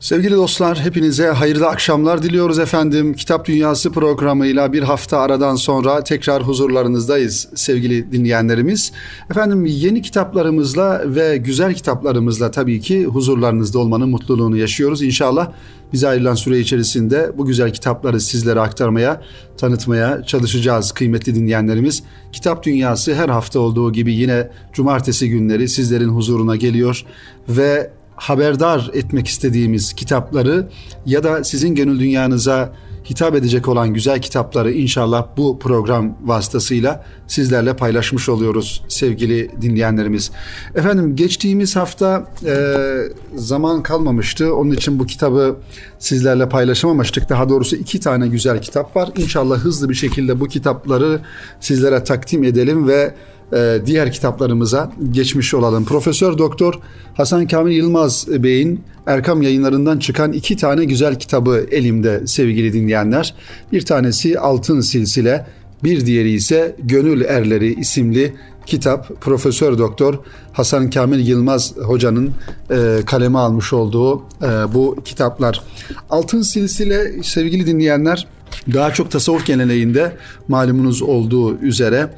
Sevgili dostlar hepinize hayırlı akşamlar diliyoruz efendim. Kitap Dünyası programıyla bir hafta aradan sonra tekrar huzurlarınızdayız sevgili dinleyenlerimiz. Efendim yeni kitaplarımızla ve güzel kitaplarımızla tabii ki huzurlarınızda olmanın mutluluğunu yaşıyoruz. İnşallah bize ayrılan süre içerisinde bu güzel kitapları sizlere aktarmaya, tanıtmaya çalışacağız kıymetli dinleyenlerimiz. Kitap Dünyası her hafta olduğu gibi yine cumartesi günleri sizlerin huzuruna geliyor ve haberdar etmek istediğimiz kitapları ya da sizin gönül dünyanıza hitap edecek olan güzel kitapları inşallah bu program vasıtasıyla sizlerle paylaşmış oluyoruz sevgili dinleyenlerimiz. Efendim geçtiğimiz hafta e, zaman kalmamıştı. Onun için bu kitabı sizlerle paylaşamamıştık. Daha doğrusu iki tane güzel kitap var. İnşallah hızlı bir şekilde bu kitapları sizlere takdim edelim ve e, diğer kitaplarımıza geçmiş olalım. Profesör Doktor Hasan Kamil Yılmaz Bey'in Erkam yayınlarından çıkan iki tane güzel kitabı elimde sevgili dinleyenler. Bir tanesi Altın Silsile, bir diğeri ise Gönül Erleri isimli kitap Profesör Doktor Hasan Kamil Yılmaz hocanın e, kaleme almış olduğu e, bu kitaplar. Altın Silsile sevgili dinleyenler daha çok tasavvuf geleneğinde malumunuz olduğu üzere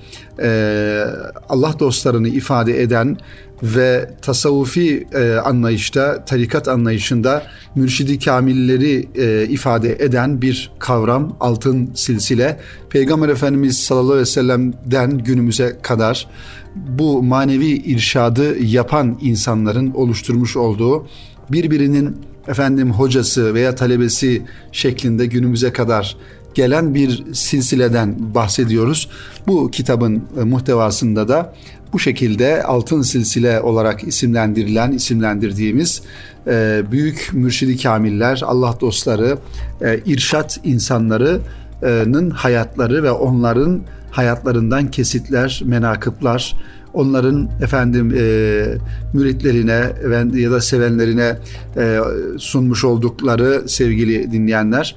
e, Allah dostlarını ifade eden ve tasavvufi e, anlayışta, tarikat anlayışında mürşidi kamilleri e, ifade eden bir kavram altın silsile. Peygamber Efendimiz sallallahu aleyhi ve sellem'den günümüze kadar bu manevi irşadı yapan insanların oluşturmuş olduğu birbirinin efendim hocası veya talebesi şeklinde günümüze kadar gelen bir silsileden bahsediyoruz. Bu kitabın e, muhtevasında da bu şekilde altın silsile olarak isimlendirilen, isimlendirdiğimiz e, büyük mürşidi kamiller, Allah dostları, e, irşat insanlarının hayatları ve onların hayatlarından kesitler, menakıplar, onların efendim e, müritlerine ya da sevenlerine e, sunmuş oldukları sevgili dinleyenler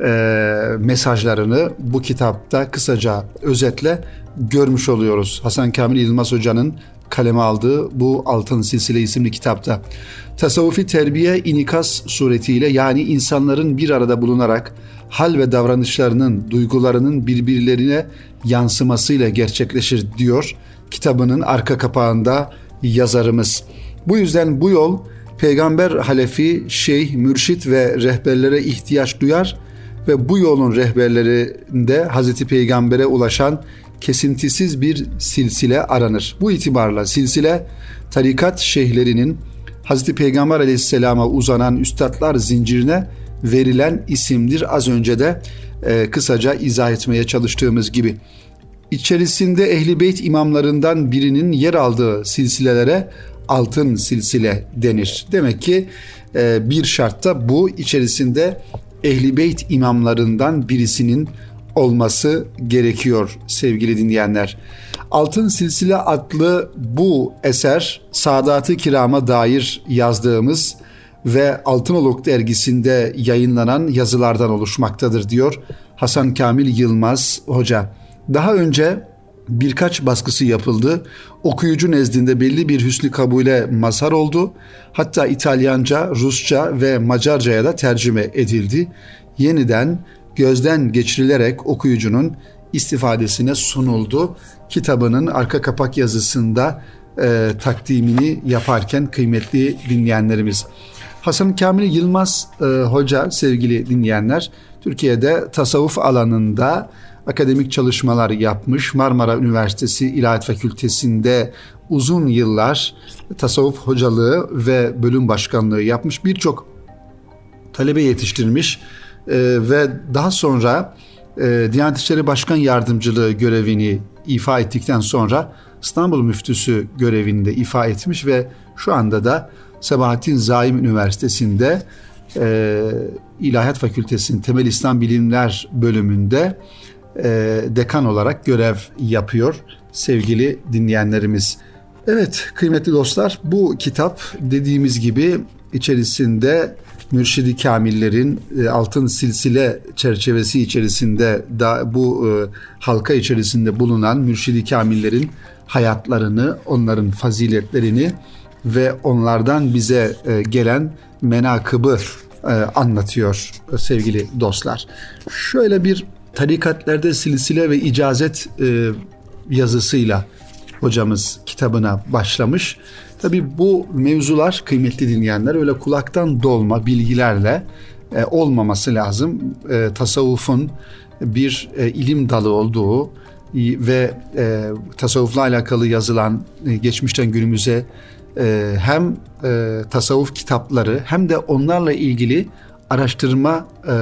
e, mesajlarını bu kitapta kısaca özetle görmüş oluyoruz. Hasan Kamil İlmaz Hoca'nın kaleme aldığı bu Altın Silsile isimli kitapta. Tasavvufi terbiye inikas suretiyle yani insanların bir arada bulunarak hal ve davranışlarının, duygularının birbirlerine yansımasıyla gerçekleşir diyor kitabının arka kapağında yazarımız. Bu yüzden bu yol peygamber halefi, şeyh, mürşit ve rehberlere ihtiyaç duyar ve bu yolun rehberlerinde Hazreti Peygamber'e ulaşan kesintisiz bir silsile aranır. Bu itibarla silsile tarikat şeyhlerinin Hazreti Peygamber aleyhisselama uzanan üstadlar zincirine verilen isimdir. Az önce de e, kısaca izah etmeye çalıştığımız gibi. İçerisinde Ehli Beyt imamlarından birinin yer aldığı silsilelere altın silsile denir. Demek ki e, bir şartta bu içerisinde Ehli Beyt imamlarından birisinin olması gerekiyor sevgili dinleyenler. Altın Silsile adlı bu eser Sadat-ı Kiram'a dair yazdığımız ve Altınoluk dergisinde yayınlanan yazılardan oluşmaktadır diyor Hasan Kamil Yılmaz Hoca. Daha önce birkaç baskısı yapıldı. Okuyucu nezdinde belli bir hüsnü kabule mazhar oldu. Hatta İtalyanca, Rusça ve Macarca'ya da tercüme edildi. Yeniden gözden geçirilerek okuyucunun istifadesine sunuldu. Kitabının arka kapak yazısında e, takdimini yaparken kıymetli dinleyenlerimiz. Hasan Kamil Yılmaz e, Hoca sevgili dinleyenler Türkiye'de tasavvuf alanında akademik çalışmalar yapmış. Marmara Üniversitesi İlahiyat Fakültesi'nde uzun yıllar tasavvuf hocalığı ve bölüm başkanlığı yapmış. Birçok talebe yetiştirmiş e, ve daha sonra e, Diyanet İşleri Başkan Yardımcılığı görevini ifa ettikten sonra İstanbul Müftüsü görevini de ifa etmiş ve şu anda da Sabahattin Zaim Üniversitesi'nde e, İlahiyat Fakültesi'nin Temel İslam Bilimler bölümünde e, dekan olarak görev yapıyor sevgili dinleyenlerimiz. Evet kıymetli dostlar bu kitap dediğimiz gibi içerisinde Mürşidi Kamillerin e, altın silsile çerçevesi içerisinde da bu e, halka içerisinde bulunan Mürşidi Kamillerin hayatlarını, onların faziletlerini ve onlardan bize e, gelen menakıbı e, anlatıyor sevgili dostlar. Şöyle bir tarikatlerde silsile ve icazet e, yazısıyla hocamız kitabına başlamış. Tabi bu mevzular kıymetli dinleyenler öyle kulaktan dolma bilgilerle e, olmaması lazım. E, tasavvufun bir ilim dalı olduğu ve tasavvufla alakalı yazılan geçmişten günümüze e, hem e, tasavvuf kitapları hem de onlarla ilgili araştırma e,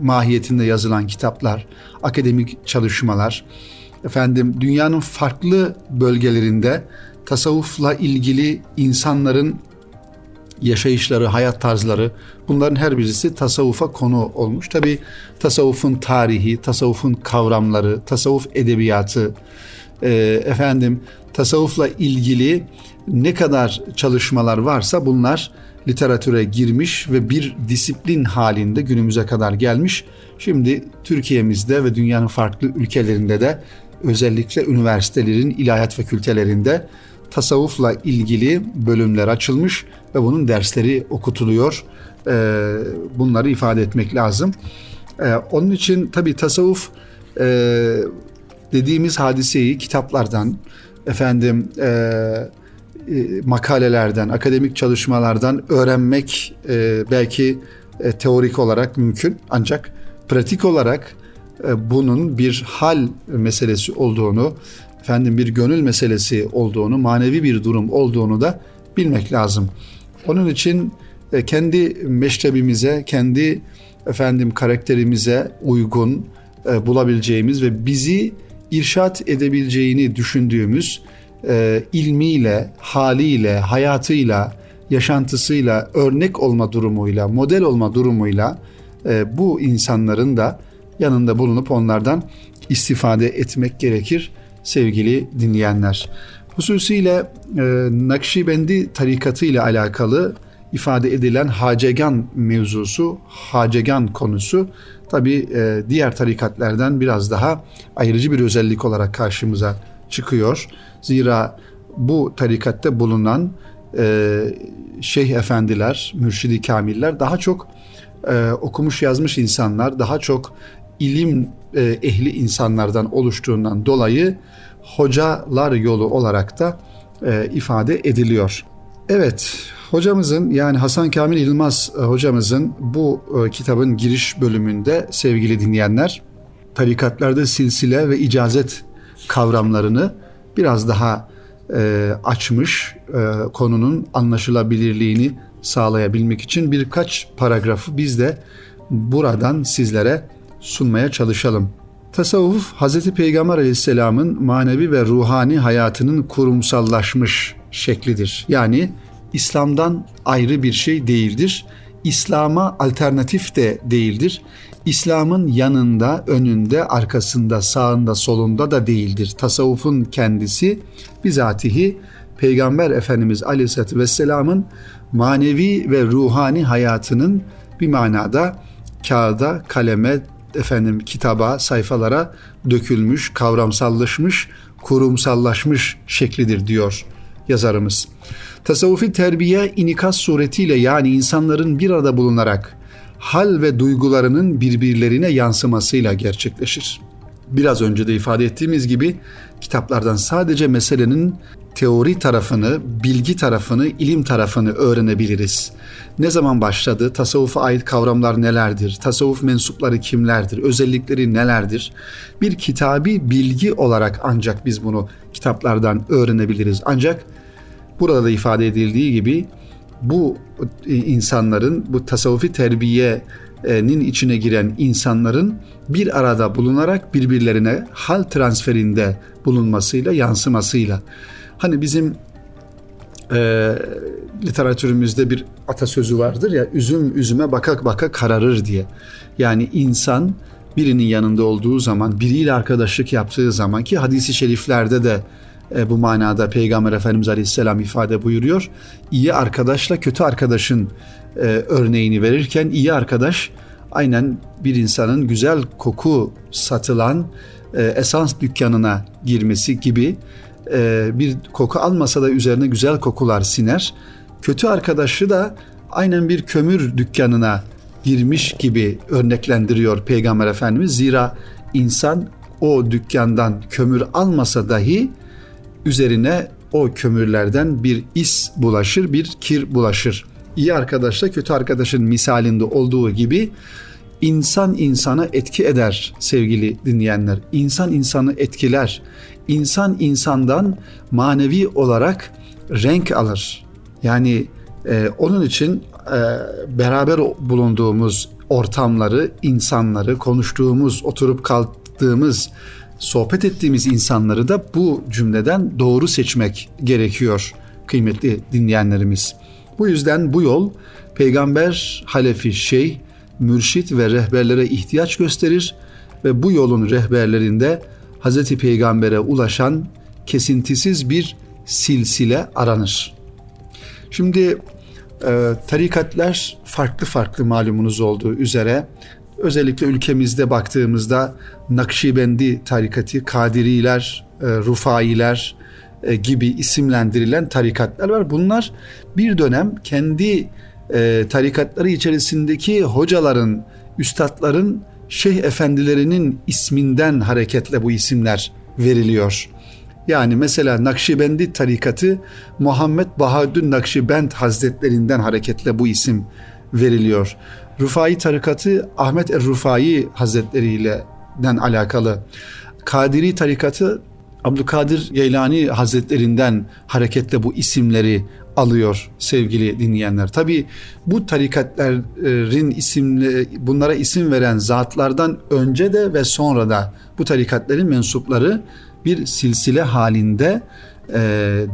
mahiyetinde yazılan kitaplar, akademik çalışmalar, efendim dünyanın farklı bölgelerinde tasavvufla ilgili insanların yaşayışları, hayat tarzları bunların her birisi tasavvufa konu olmuş. Tabi tasavvufun tarihi, tasavvufun kavramları, tasavvuf edebiyatı, e, efendim tasavvufla ilgili ne kadar çalışmalar varsa bunlar literatüre girmiş ve bir disiplin halinde günümüze kadar gelmiş. Şimdi Türkiye'mizde ve dünyanın farklı ülkelerinde de özellikle üniversitelerin ilahiyat fakültelerinde tasavvufla ilgili bölümler açılmış ve bunun dersleri okutuluyor. Ee, bunları ifade etmek lazım. Ee, onun için tabii tasavvuf e, dediğimiz hadiseyi kitaplardan, efendim e, makalelerden, akademik çalışmalardan öğrenmek belki teorik olarak mümkün ancak pratik olarak bunun bir hal meselesi olduğunu efendim bir gönül meselesi olduğunu, manevi bir durum olduğunu da bilmek lazım. Onun için e, kendi meşrebimize, kendi efendim karakterimize uygun e, bulabileceğimiz ve bizi irşat edebileceğini düşündüğümüz e, ilmiyle, haliyle, hayatıyla, yaşantısıyla, örnek olma durumuyla, model olma durumuyla e, bu insanların da yanında bulunup onlardan istifade etmek gerekir sevgili dinleyenler. Hususiyle e, Nakşibendi tarikatı ile alakalı ifade edilen hacegan mevzusu, hacegan konusu tabi e, diğer tarikatlerden biraz daha ayrıcı bir özellik olarak karşımıza çıkıyor. Zira bu tarikatte bulunan e, şeyh efendiler, mürşidi kamiller daha çok e, okumuş yazmış insanlar, daha çok ilim e, ehli insanlardan oluştuğundan dolayı hocalar yolu olarak da e, ifade ediliyor. Evet, hocamızın yani Hasan Kamil Yılmaz e, hocamızın bu e, kitabın giriş bölümünde sevgili dinleyenler tarikatlarda silsile ve icazet kavramlarını biraz daha e, açmış, e, konunun anlaşılabilirliğini sağlayabilmek için birkaç paragrafı biz de buradan sizlere sunmaya çalışalım. Tasavvuf Hz. Peygamber aleyhisselamın manevi ve ruhani hayatının kurumsallaşmış şeklidir. Yani İslam'dan ayrı bir şey değildir. İslam'a alternatif de değildir. İslam'ın yanında, önünde, arkasında, sağında, solunda da değildir. Tasavvufun kendisi bizatihi Peygamber Efendimiz Aleyhisselatü Vesselam'ın manevi ve ruhani hayatının bir manada kağıda, kaleme, efendim kitaba, sayfalara dökülmüş, kavramsallaşmış, kurumsallaşmış şeklidir diyor yazarımız. Tasavvufi terbiye inikas suretiyle yani insanların bir arada bulunarak hal ve duygularının birbirlerine yansımasıyla gerçekleşir. Biraz önce de ifade ettiğimiz gibi kitaplardan sadece meselenin teori tarafını, bilgi tarafını, ilim tarafını öğrenebiliriz. Ne zaman başladı? Tasavvufa ait kavramlar nelerdir? Tasavvuf mensupları kimlerdir? Özellikleri nelerdir? Bir kitabi bilgi olarak ancak biz bunu kitaplardan öğrenebiliriz. Ancak burada da ifade edildiği gibi bu insanların, bu tasavvufi terbiyenin içine giren insanların bir arada bulunarak birbirlerine hal transferinde bulunmasıyla, yansımasıyla Hani bizim e, literatürümüzde bir atasözü vardır ya üzüm üzüme baka baka kararır diye. Yani insan birinin yanında olduğu zaman, biriyle arkadaşlık yaptığı zaman ki hadisi şeriflerde de e, bu manada Peygamber Efendimiz Aleyhisselam ifade buyuruyor. İyi arkadaşla kötü arkadaşın e, örneğini verirken iyi arkadaş aynen bir insanın güzel koku satılan e, esans dükkanına girmesi gibi e, bir koku almasa da üzerine güzel kokular siner. Kötü arkadaşı da aynen bir kömür dükkanına girmiş gibi örneklendiriyor Peygamber Efendimiz. Zira insan o dükkandan kömür almasa dahi üzerine o kömürlerden bir is bulaşır, bir kir bulaşır. İyi arkadaşla kötü arkadaşın misalinde olduğu gibi insan insana etki eder sevgili dinleyenler. İnsan insanı etkiler. İnsan insandan manevi olarak renk alır. Yani e, onun için e, beraber bulunduğumuz ortamları, insanları, konuştuğumuz, oturup kalktığımız, sohbet ettiğimiz insanları da bu cümleden doğru seçmek gerekiyor kıymetli dinleyenlerimiz. Bu yüzden bu yol peygamber, halefi, şey, mürşit ve rehberlere ihtiyaç gösterir ve bu yolun rehberlerinde Hz. Peygamber'e ulaşan kesintisiz bir silsile aranır. Şimdi e, tarikatlar farklı farklı malumunuz olduğu üzere özellikle ülkemizde baktığımızda Nakşibendi tarikatı, Kadiriler, e, Rufailer e, gibi isimlendirilen tarikatlar var. Bunlar bir dönem kendi e, tarikatları içerisindeki hocaların, üstadların, şeyh efendilerinin isminden hareketle bu isimler veriliyor. Yani mesela Nakşibendi tarikatı Muhammed Bahaddin Nakşibend Hazretlerinden hareketle bu isim veriliyor. Rufai tarikatı Ahmet Er-Rufai Hazretleri ile den alakalı. Kadiri tarikatı Abdülkadir Geylani Hazretlerinden hareketle bu isimleri alıyor sevgili dinleyenler. Tabi bu tarikatlerin isimli bunlara isim veren zatlardan önce de ve sonra da bu tarikatlerin mensupları bir silsile halinde e,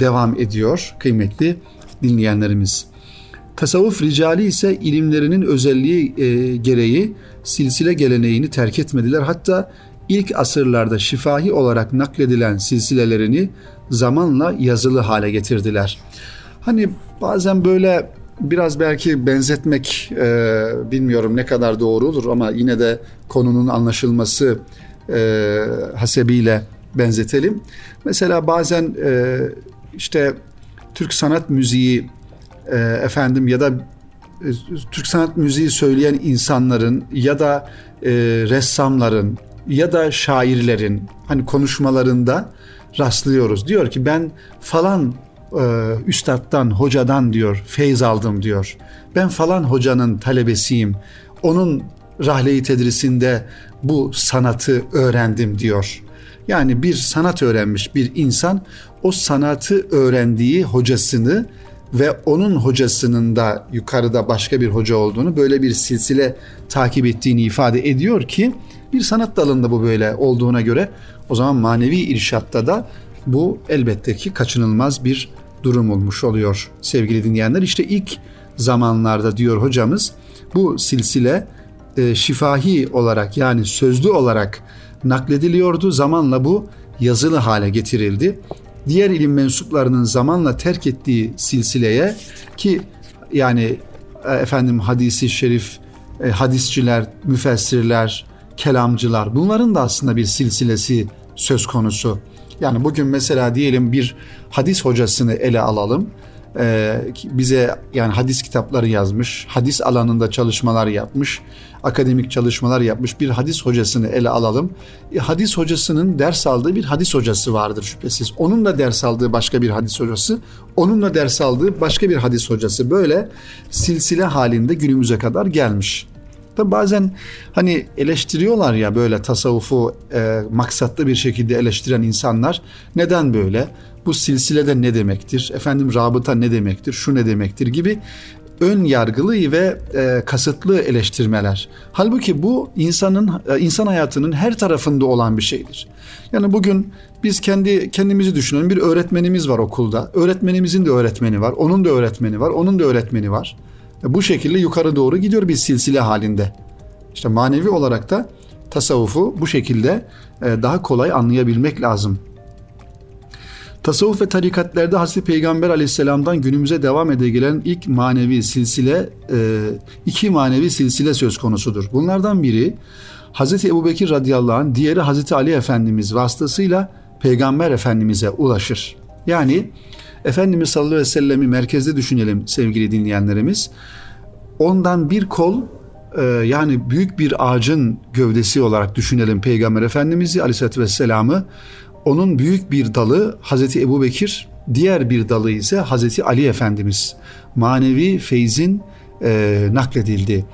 devam ediyor kıymetli dinleyenlerimiz. Tasavvuf ricali ise ilimlerinin özelliği e, gereği silsile geleneğini terk etmediler. Hatta ilk asırlarda şifahi olarak nakledilen silsilelerini zamanla yazılı hale getirdiler. Hani bazen böyle biraz belki benzetmek e, bilmiyorum ne kadar doğru olur ama yine de konunun anlaşılması e, hasebiyle benzetelim. Mesela bazen e, işte Türk sanat müziği e, efendim ya da e, Türk sanat müziği söyleyen insanların ya da e, ressamların ya da şairlerin hani konuşmalarında rastlıyoruz. Diyor ki ben falan e, üstattan, hocadan diyor feyz aldım diyor. Ben falan hocanın talebesiyim. Onun rahleyi tedrisinde bu sanatı öğrendim diyor. Yani bir sanat öğrenmiş bir insan o sanatı öğrendiği hocasını ve onun hocasının da yukarıda başka bir hoca olduğunu böyle bir silsile takip ettiğini ifade ediyor ki bir sanat dalında bu böyle olduğuna göre o zaman manevi irşatta da bu elbette ki kaçınılmaz bir durum olmuş oluyor sevgili dinleyenler. İşte ilk zamanlarda diyor hocamız bu silsile e, şifahi olarak yani sözlü olarak naklediliyordu. Zamanla bu yazılı hale getirildi. Diğer ilim mensuplarının zamanla terk ettiği silsileye ki yani e, efendim hadisi şerif, e, hadisçiler, müfessirler, kelamcılar bunların da aslında bir silsilesi söz konusu. Yani bugün mesela diyelim bir hadis hocasını ele alalım. Ee, bize yani hadis kitapları yazmış, hadis alanında çalışmalar yapmış, akademik çalışmalar yapmış bir hadis hocasını ele alalım. E, hadis hocasının ders aldığı bir hadis hocası vardır şüphesiz. Onun da ders aldığı başka bir hadis hocası, onun da ders aldığı başka bir hadis hocası. Böyle silsile halinde günümüze kadar gelmiş. Tabi bazen hani eleştiriyorlar ya böyle tasavvufu e, maksatlı bir şekilde eleştiren insanlar. Neden böyle? Bu silsilede ne demektir? Efendim rabıta ne demektir? Şu ne demektir gibi ön yargılı ve e, kasıtlı eleştirmeler. Halbuki bu insanın e, insan hayatının her tarafında olan bir şeydir. Yani bugün biz kendi kendimizi düşünelim. Bir öğretmenimiz var okulda. Öğretmenimizin de öğretmeni var. Onun da öğretmeni var. Onun da öğretmeni var. Bu şekilde yukarı doğru gidiyor bir silsile halinde. İşte manevi olarak da tasavvufu bu şekilde e, daha kolay anlayabilmek lazım. Tasavvuf ve tarikatlerde Hazreti Peygamber aleyhisselamdan günümüze devam ede gelen ilk manevi silsile, e, iki manevi silsile söz konusudur. Bunlardan biri Hazreti Ebu Bekir radıyallahu anh, diğeri Hazreti Ali Efendimiz vasıtasıyla Peygamber Efendimiz'e ulaşır. Yani Efendimiz sallallahu aleyhi ve sellemi merkezde düşünelim sevgili dinleyenlerimiz. ondan bir kol e, yani büyük bir ağacın gövdesi olarak düşünelim Peygamber Efendimiz'i Aleyhisselatü Vesselam'ı. Onun büyük bir dalı Hazreti Ebu Bekir, diğer bir dalı ise Hazreti Ali Efendimiz. Manevi feyzin e, nakledildi.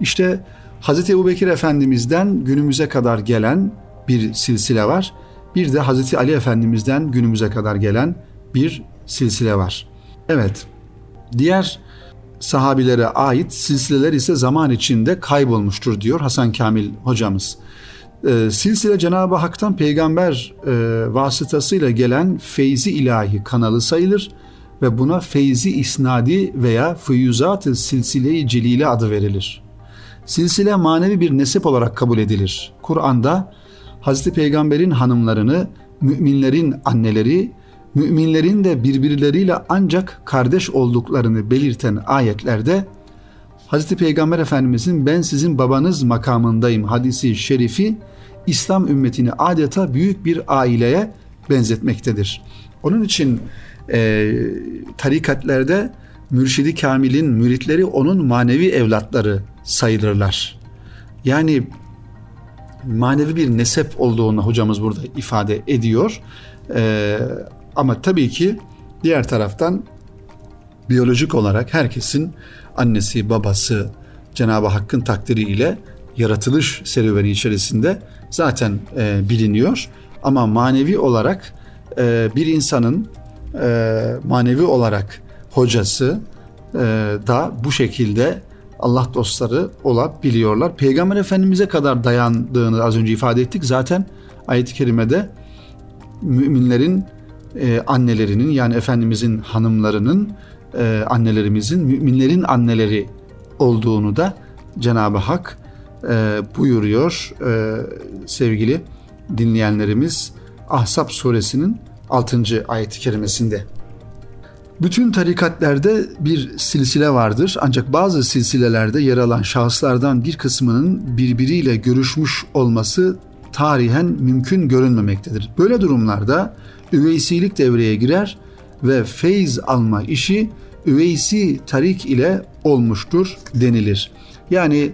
İşte Hazreti Ebu Bekir Efendimiz'den günümüze kadar gelen bir silsile var. Bir de Hazreti Ali Efendimiz'den günümüze kadar gelen bir silsile var. Evet, diğer sahabilere ait silsileler ise zaman içinde kaybolmuştur diyor Hasan Kamil hocamız. E, silsile Cenab-ı Hak'tan peygamber e, vasıtasıyla gelen feyzi ilahi kanalı sayılır ve buna feyzi isnadi veya füyüzat-ı silsile-i celile adı verilir. Silsile manevi bir nesep olarak kabul edilir. Kur'an'da Hazreti Peygamber'in hanımlarını müminlerin anneleri, müminlerin de birbirleriyle ancak kardeş olduklarını belirten ayetlerde Hazreti Peygamber Efendimizin ben sizin babanız makamındayım hadisi şerifi İslam ümmetini adeta büyük bir aileye benzetmektedir. Onun için e, tarikatlerde Mürşidi Kamil'in müritleri onun manevi evlatları sayılırlar. Yani manevi bir nesep olduğunu hocamız burada ifade ediyor. E, ama tabii ki diğer taraftan biyolojik olarak herkesin annesi, babası Cenab-ı Hakk'ın takdiriyle yaratılış serüveni içerisinde zaten e, biliniyor. Ama manevi olarak e, bir insanın e, manevi olarak hocası e, da bu şekilde Allah dostları olabiliyorlar. Peygamber Efendimiz'e kadar dayandığını az önce ifade ettik. Zaten ayet-i kerimede müminlerin e, annelerinin yani Efendimizin hanımlarının e, annelerimizin müminlerin anneleri olduğunu da Cenab-ı Hak e, buyuruyor e, sevgili dinleyenlerimiz Ahzab suresinin 6. ayet-i kerimesinde. Bütün tarikatlerde bir silsile vardır ancak bazı silsilelerde yer alan şahıslardan bir kısmının birbiriyle görüşmüş olması tarihen mümkün görünmemektedir. Böyle durumlarda üveysilik devreye girer ve feyz alma işi üveysi tarik ile olmuştur denilir. Yani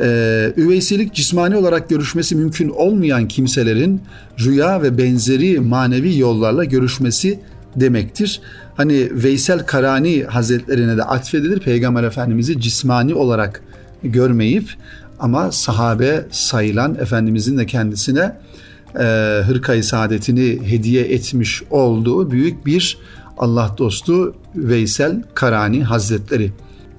e, üveysilik cismani olarak görüşmesi mümkün olmayan kimselerin rüya ve benzeri manevi yollarla görüşmesi demektir. Hani Veysel Karani Hazretlerine de atfedilir. Peygamber Efendimiz'i cismani olarak görmeyip ama sahabe sayılan Efendimizin de kendisine e, hırkayı saadetini hediye etmiş olduğu büyük bir Allah dostu Veysel Karani Hazretleri.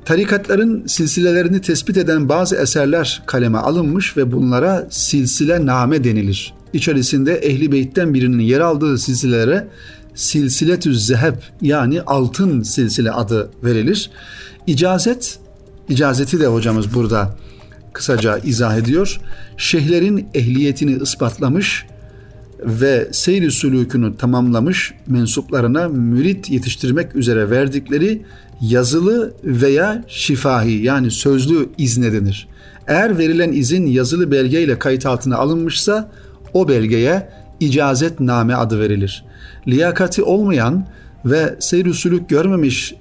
Tarikatların silsilelerini tespit eden bazı eserler kaleme alınmış ve bunlara silsile name denilir. İçerisinde Ehli Beyt'ten birinin yer aldığı silsilelere silsiletü zeheb yani altın silsile adı verilir. İcazet, icazeti de hocamız burada kısaca izah ediyor. Şeyhlerin ehliyetini ispatlamış ve seyri sülükünü tamamlamış mensuplarına mürit yetiştirmek üzere verdikleri yazılı veya şifahi yani sözlü izne denir. Eğer verilen izin yazılı belgeyle kayıt altına alınmışsa o belgeye icazet name adı verilir. Liyakati olmayan ve seyr sülük görmemiş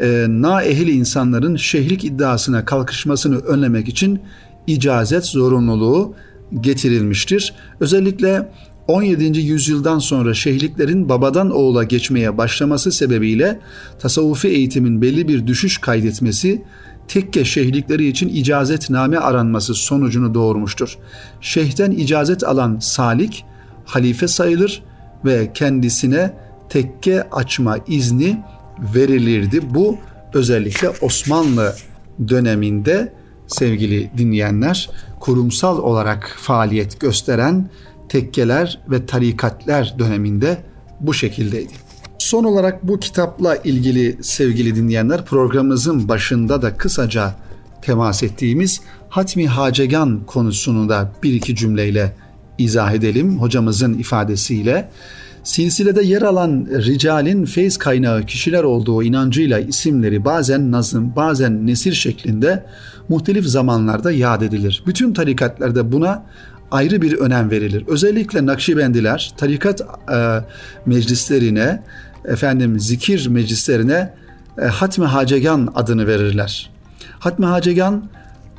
e, na ehil insanların şehlik iddiasına kalkışmasını önlemek için icazet zorunluluğu getirilmiştir. Özellikle 17. yüzyıldan sonra şehliklerin babadan oğula geçmeye başlaması sebebiyle tasavvufi eğitimin belli bir düşüş kaydetmesi tekke şehlikleri için icazetname aranması sonucunu doğurmuştur. Şeyhten icazet alan salik halife sayılır ve kendisine tekke açma izni verilirdi. Bu özellikle Osmanlı döneminde sevgili dinleyenler kurumsal olarak faaliyet gösteren tekkeler ve tarikatler döneminde bu şekildeydi. Son olarak bu kitapla ilgili sevgili dinleyenler programımızın başında da kısaca temas ettiğimiz Hatmi Hacegan konusunu da bir iki cümleyle izah edelim hocamızın ifadesiyle. Silsilede yer alan ricalin feyz kaynağı kişiler olduğu inancıyla isimleri bazen nazım bazen nesir şeklinde muhtelif zamanlarda yad edilir. Bütün tarikatlerde buna ayrı bir önem verilir. Özellikle Nakşibendiler tarikat e, meclislerine, efendim zikir meclislerine e, Hatmi Hacegan adını verirler. Hatmi Hacegan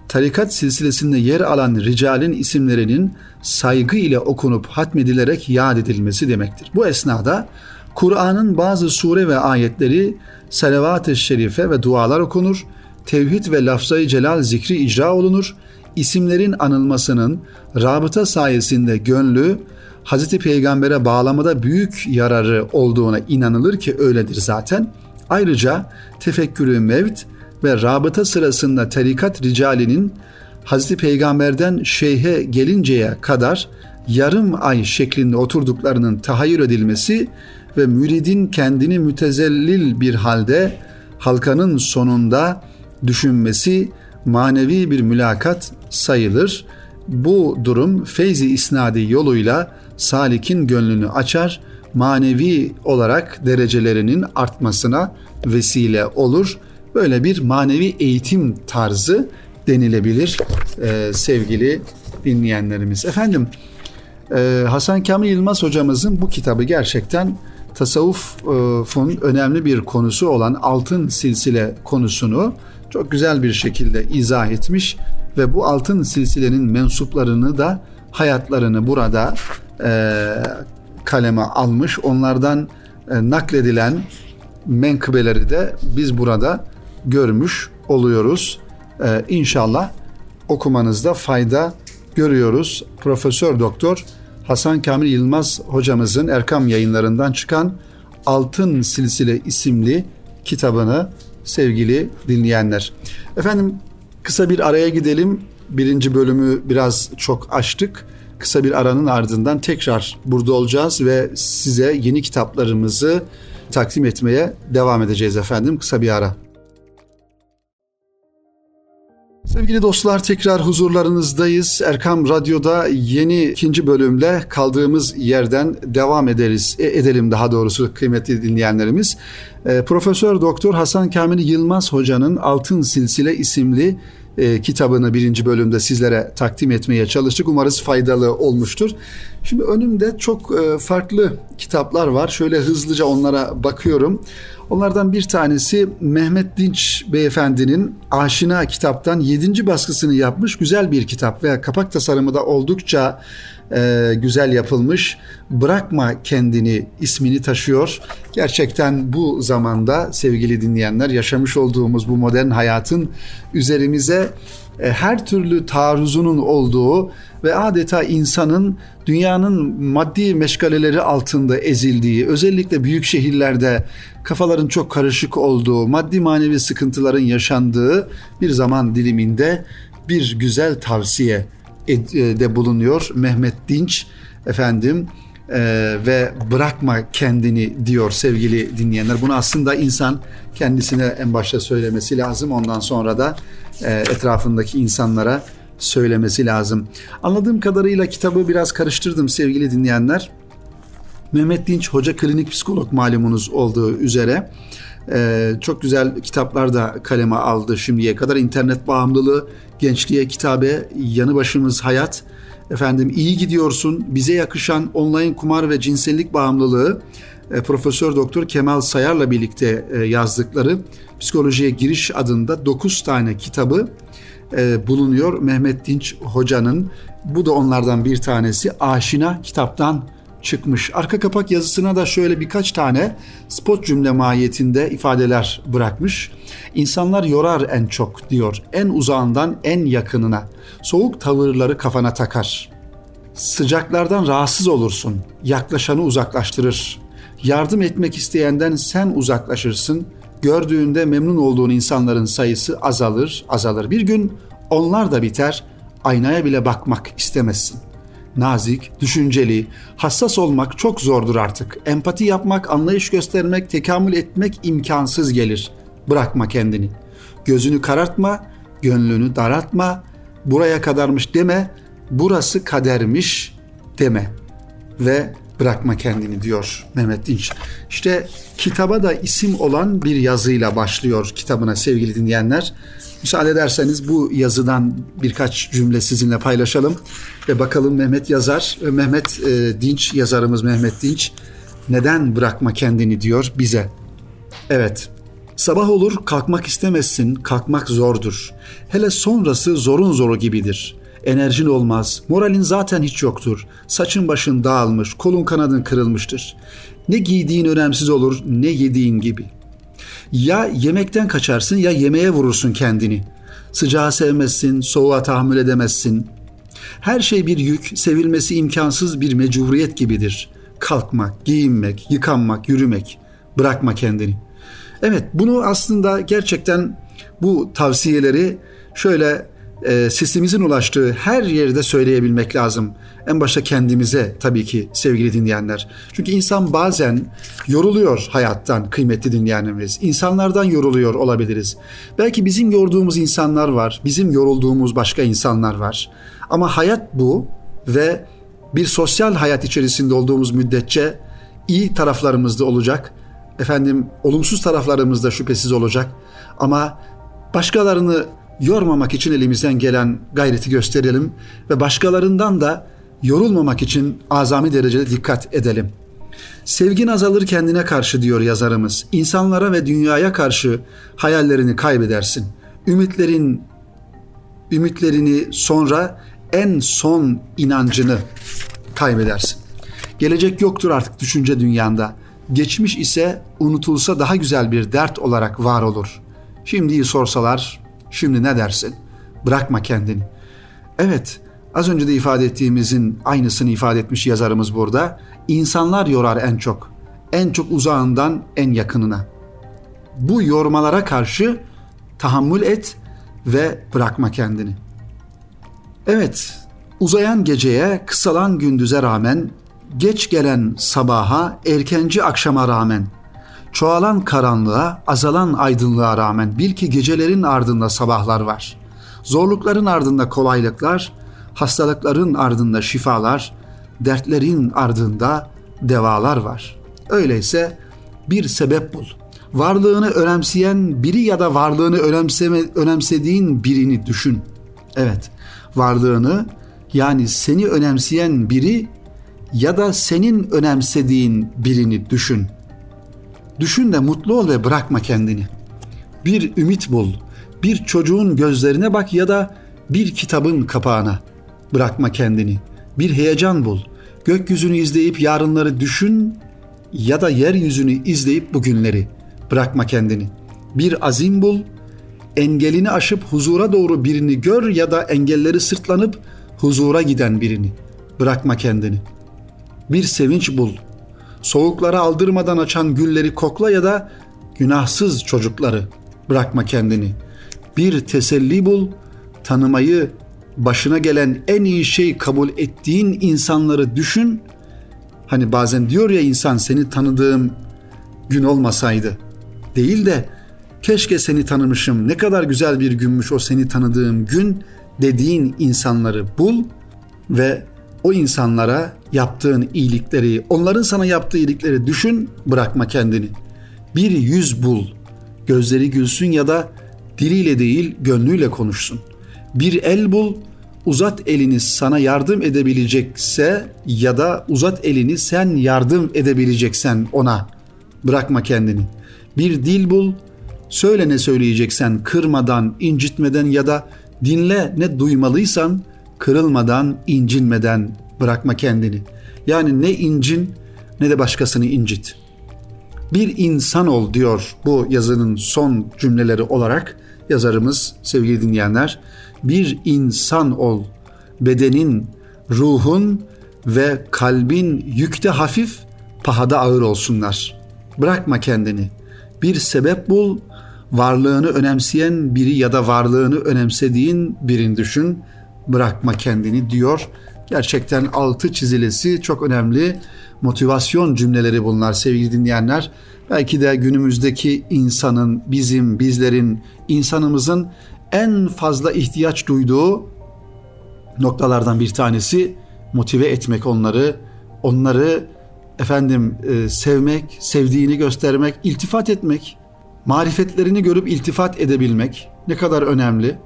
tarikat silsilesinde yer alan ricalin isimlerinin saygı ile okunup hatmedilerek yad edilmesi demektir. Bu esnada Kur'an'ın bazı sure ve ayetleri salavat-ı şerife ve dualar okunur, tevhid ve lafzayı celal zikri icra olunur, isimlerin anılmasının rabıta sayesinde gönlü Hz. Peygamber'e bağlamada büyük yararı olduğuna inanılır ki öyledir zaten. Ayrıca tefekkürü mevt ve rabıta sırasında tarikat ricalinin Hz. Peygamber'den şeyhe gelinceye kadar yarım ay şeklinde oturduklarının tahayyül edilmesi ve müridin kendini mütezellil bir halde halkanın sonunda düşünmesi manevi bir mülakat sayılır. Bu durum feyzi isnadi yoluyla salikin gönlünü açar, manevi olarak derecelerinin artmasına vesile olur. Böyle bir manevi eğitim tarzı denilebilir ee, sevgili dinleyenlerimiz. Efendim e, Hasan Kamil Yılmaz hocamızın bu kitabı gerçekten tasavvufun önemli bir konusu olan altın silsile konusunu çok güzel bir şekilde izah etmiş ve bu altın silsilenin mensuplarını da hayatlarını burada e, kaleme almış. Onlardan e, nakledilen menkıbeleri de biz burada görmüş oluyoruz. E, inşallah okumanızda fayda görüyoruz. Profesör Doktor Hasan Kamil Yılmaz hocamızın Erkam yayınlarından çıkan Altın Silsile isimli kitabını sevgili dinleyenler. Efendim kısa bir araya gidelim. Birinci bölümü biraz çok açtık. Kısa bir aranın ardından tekrar burada olacağız ve size yeni kitaplarımızı takdim etmeye devam edeceğiz efendim. Kısa bir ara. Sevgili dostlar tekrar huzurlarınızdayız. Erkam Radyo'da yeni ikinci bölümle kaldığımız yerden devam ederiz. E, edelim daha doğrusu kıymetli dinleyenlerimiz. E, Profesör Doktor Hasan Kamil Yılmaz Hoca'nın Altın Silsile isimli e, kitabını birinci bölümde sizlere takdim etmeye çalıştık. Umarız faydalı olmuştur. Şimdi önümde çok e, farklı kitaplar var. Şöyle hızlıca onlara bakıyorum. Onlardan bir tanesi Mehmet Dinç beyefendinin Aşina kitaptan 7. baskısını yapmış güzel bir kitap ve kapak tasarımı da oldukça e, güzel yapılmış. Bırakma kendini ismini taşıyor. Gerçekten bu zamanda sevgili dinleyenler yaşamış olduğumuz bu modern hayatın üzerimize e, her türlü taarruzunun olduğu ve adeta insanın dünyanın maddi meşgaleleri altında ezildiği, özellikle büyük şehirlerde kafaların çok karışık olduğu, maddi manevi sıkıntıların yaşandığı bir zaman diliminde bir güzel tavsiye e, de bulunuyor Mehmet Dinç efendim e, ve bırakma kendini diyor sevgili dinleyenler. Bunu aslında insan kendisine en başta söylemesi lazım. Ondan sonra da e, etrafındaki insanlara söylemesi lazım. Anladığım kadarıyla kitabı biraz karıştırdım sevgili dinleyenler. Mehmet Dinç Hoca klinik psikolog malumunuz olduğu üzere ee, çok güzel kitaplar da kaleme aldı şimdiye kadar. internet bağımlılığı, gençliğe kitabe, yanı başımız hayat, efendim iyi gidiyorsun, bize yakışan online kumar ve cinsellik bağımlılığı, e, Profesör Doktor Kemal Sayar'la birlikte e, yazdıkları Psikolojiye Giriş adında 9 tane kitabı e, bulunuyor Mehmet Dinç Hoca'nın. Bu da onlardan bir tanesi. Aşina kitaptan çıkmış. Arka kapak yazısına da şöyle birkaç tane spot cümle mahiyetinde ifadeler bırakmış. İnsanlar yorar en çok diyor. En uzağından en yakınına. Soğuk tavırları kafana takar. Sıcaklardan rahatsız olursun. Yaklaşanı uzaklaştırır. Yardım etmek isteyenden sen uzaklaşırsın. Gördüğünde memnun olduğun insanların sayısı azalır, azalır. Bir gün onlar da biter. Aynaya bile bakmak istemezsin nazik, düşünceli, hassas olmak çok zordur artık. Empati yapmak, anlayış göstermek, tekamül etmek imkansız gelir. Bırakma kendini. Gözünü karartma, gönlünü daraltma. Buraya kadarmış deme, burası kadermiş deme. Ve bırakma kendini diyor Mehmet Dinç. İşte kitaba da isim olan bir yazıyla başlıyor kitabına sevgili dinleyenler. Müsaade ederseniz bu yazıdan birkaç cümle sizinle paylaşalım ve bakalım Mehmet yazar, Mehmet e, Dinç yazarımız Mehmet Dinç neden bırakma kendini diyor bize. Evet, Sabah olur kalkmak istemezsin, kalkmak zordur. Hele sonrası zorun zoru gibidir. Enerjin olmaz, moralin zaten hiç yoktur. Saçın başın dağılmış, kolun kanadın kırılmıştır. Ne giydiğin önemsiz olur, ne yediğin gibi. Ya yemekten kaçarsın ya yemeğe vurursun kendini. Sıcağı sevmezsin, soğuğa tahammül edemezsin. Her şey bir yük, sevilmesi imkansız bir mecburiyet gibidir. Kalkmak, giyinmek, yıkanmak, yürümek. Bırakma kendini. Evet bunu aslında gerçekten bu tavsiyeleri şöyle e, sesimizin ulaştığı her yerde söyleyebilmek lazım. En başta kendimize tabii ki sevgili dinleyenler. Çünkü insan bazen yoruluyor hayattan kıymetli dinleyenlerimiz. İnsanlardan yoruluyor olabiliriz. Belki bizim yorduğumuz insanlar var, bizim yorulduğumuz başka insanlar var. Ama hayat bu ve bir sosyal hayat içerisinde olduğumuz müddetçe iyi taraflarımız da olacak. Efendim olumsuz taraflarımız da şüphesiz olacak. Ama başkalarını yormamak için elimizden gelen gayreti gösterelim ve başkalarından da yorulmamak için azami derecede dikkat edelim. Sevgin azalır kendine karşı diyor yazarımız. İnsanlara ve dünyaya karşı hayallerini kaybedersin. Ümitlerin ümitlerini sonra en son inancını kaybedersin. Gelecek yoktur artık düşünce dünyanda. Geçmiş ise unutulsa daha güzel bir dert olarak var olur. Şimdiyi sorsalar Şimdi ne dersin? Bırakma kendini. Evet, az önce de ifade ettiğimizin aynısını ifade etmiş yazarımız burada. İnsanlar yorar en çok. En çok uzağından en yakınına. Bu yormalara karşı tahammül et ve bırakma kendini. Evet, uzayan geceye, kısalan gündüze rağmen, geç gelen sabaha, erkenci akşama rağmen Çoğalan karanlığa, azalan aydınlığa rağmen bil ki gecelerin ardında sabahlar var. Zorlukların ardında kolaylıklar, hastalıkların ardında şifalar, dertlerin ardında devalar var. Öyleyse bir sebep bul. Varlığını önemseyen biri ya da varlığını önemseme, önemsediğin birini düşün. Evet, varlığını yani seni önemseyen biri ya da senin önemsediğin birini düşün.'' Düşün de mutlu ol ve bırakma kendini. Bir ümit bul. Bir çocuğun gözlerine bak ya da bir kitabın kapağına. Bırakma kendini. Bir heyecan bul. Gökyüzünü izleyip yarınları düşün ya da yeryüzünü izleyip bugünleri. Bırakma kendini. Bir azim bul. Engelini aşıp huzura doğru birini gör ya da engelleri sırtlanıp huzura giden birini. Bırakma kendini. Bir sevinç bul soğuklara aldırmadan açan gülleri kokla ya da günahsız çocukları bırakma kendini. Bir teselli bul, tanımayı başına gelen en iyi şey kabul ettiğin insanları düşün. Hani bazen diyor ya insan seni tanıdığım gün olmasaydı. Değil de keşke seni tanımışım ne kadar güzel bir günmüş o seni tanıdığım gün dediğin insanları bul ve o insanlara yaptığın iyilikleri, onların sana yaptığı iyilikleri düşün, bırakma kendini. Bir yüz bul, gözleri gülsün ya da diliyle değil gönlüyle konuşsun. Bir el bul, uzat elini sana yardım edebilecekse ya da uzat elini sen yardım edebileceksen ona. Bırakma kendini. Bir dil bul, söyle ne söyleyeceksen kırmadan, incitmeden ya da dinle ne duymalıysan kırılmadan, incinmeden bırakma kendini. Yani ne incin ne de başkasını incit. Bir insan ol diyor bu yazının son cümleleri olarak yazarımız sevgili dinleyenler. Bir insan ol. Bedenin, ruhun ve kalbin yükte hafif, pahada ağır olsunlar. Bırakma kendini. Bir sebep bul, varlığını önemseyen biri ya da varlığını önemsediğin birini düşün bırakma kendini diyor. Gerçekten altı çizilesi çok önemli motivasyon cümleleri bunlar sevgili dinleyenler. Belki de günümüzdeki insanın, bizim, bizlerin, insanımızın en fazla ihtiyaç duyduğu noktalardan bir tanesi motive etmek onları, onları efendim e, sevmek, sevdiğini göstermek, iltifat etmek, marifetlerini görüp iltifat edebilmek ne kadar önemli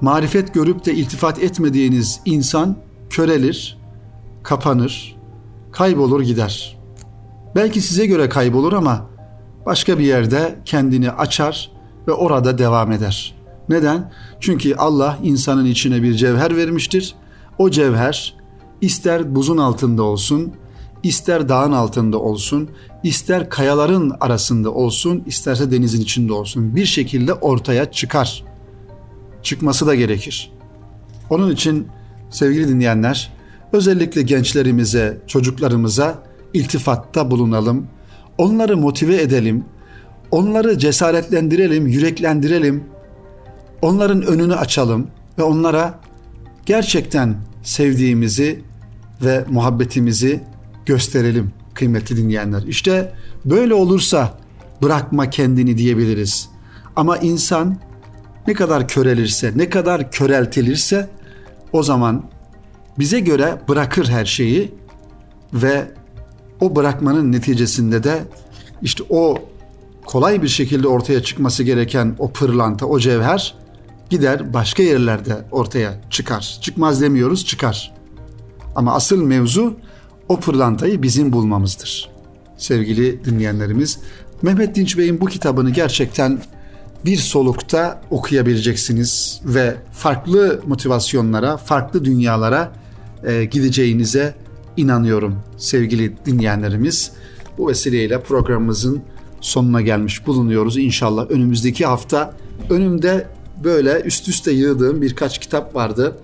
marifet görüp de iltifat etmediğiniz insan körelir, kapanır, kaybolur gider. Belki size göre kaybolur ama başka bir yerde kendini açar ve orada devam eder. Neden? Çünkü Allah insanın içine bir cevher vermiştir. O cevher ister buzun altında olsun, ister dağın altında olsun, ister kayaların arasında olsun, isterse denizin içinde olsun bir şekilde ortaya çıkar. Çıkması da gerekir. Onun için sevgili dinleyenler, özellikle gençlerimize, çocuklarımıza iltifatta bulunalım. Onları motive edelim. Onları cesaretlendirelim, yüreklendirelim. Onların önünü açalım ve onlara gerçekten sevdiğimizi ve muhabbetimizi gösterelim kıymetli dinleyenler. İşte böyle olursa bırakma kendini diyebiliriz. Ama insan ne kadar körelirse, ne kadar köreltilirse o zaman bize göre bırakır her şeyi ve o bırakmanın neticesinde de işte o kolay bir şekilde ortaya çıkması gereken o pırlanta, o cevher gider başka yerlerde ortaya çıkar. Çıkmaz demiyoruz, çıkar. Ama asıl mevzu o pırlantayı bizim bulmamızdır. Sevgili dinleyenlerimiz, Mehmet Dinç Bey'in bu kitabını gerçekten bir solukta okuyabileceksiniz ve farklı motivasyonlara, farklı dünyalara e, gideceğinize inanıyorum sevgili dinleyenlerimiz. Bu vesileyle programımızın sonuna gelmiş bulunuyoruz. İnşallah önümüzdeki hafta önümde böyle üst üste yığdığım birkaç kitap vardı.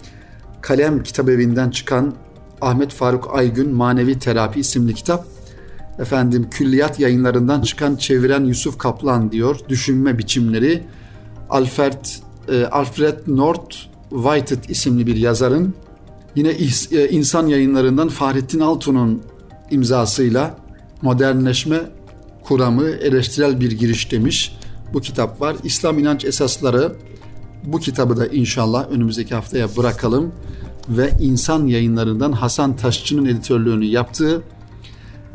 Kalem Kitap Evi'nden çıkan Ahmet Faruk Aygün Manevi Terapi isimli kitap. Efendim Külliyat yayınlarından çıkan çeviren Yusuf Kaplan diyor. Düşünme biçimleri Alfred e, Alfred North Whitehead isimli bir yazarın yine e, insan yayınlarından Fahrettin Altun'un imzasıyla modernleşme kuramı eleştirel bir giriş demiş. Bu kitap var. İslam inanç esasları bu kitabı da inşallah önümüzdeki haftaya bırakalım ve insan yayınlarından Hasan Taşçı'nın editörlüğünü yaptığı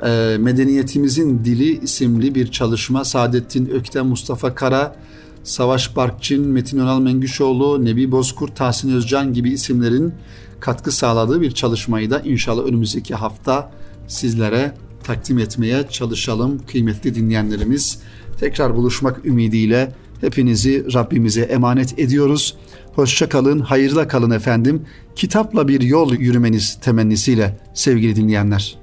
e, Medeniyetimizin Dili isimli bir çalışma Saadettin Ökten, Mustafa Kara, Savaş Barkçın, Metin Önal Mengüşoğlu, Nebi Bozkurt, Tahsin Özcan gibi isimlerin katkı sağladığı bir çalışmayı da inşallah önümüzdeki hafta sizlere takdim etmeye çalışalım kıymetli dinleyenlerimiz. Tekrar buluşmak ümidiyle hepinizi Rabbimize emanet ediyoruz. Hoşça kalın, hayırla kalın efendim. Kitapla bir yol yürümeniz temennisiyle sevgili dinleyenler.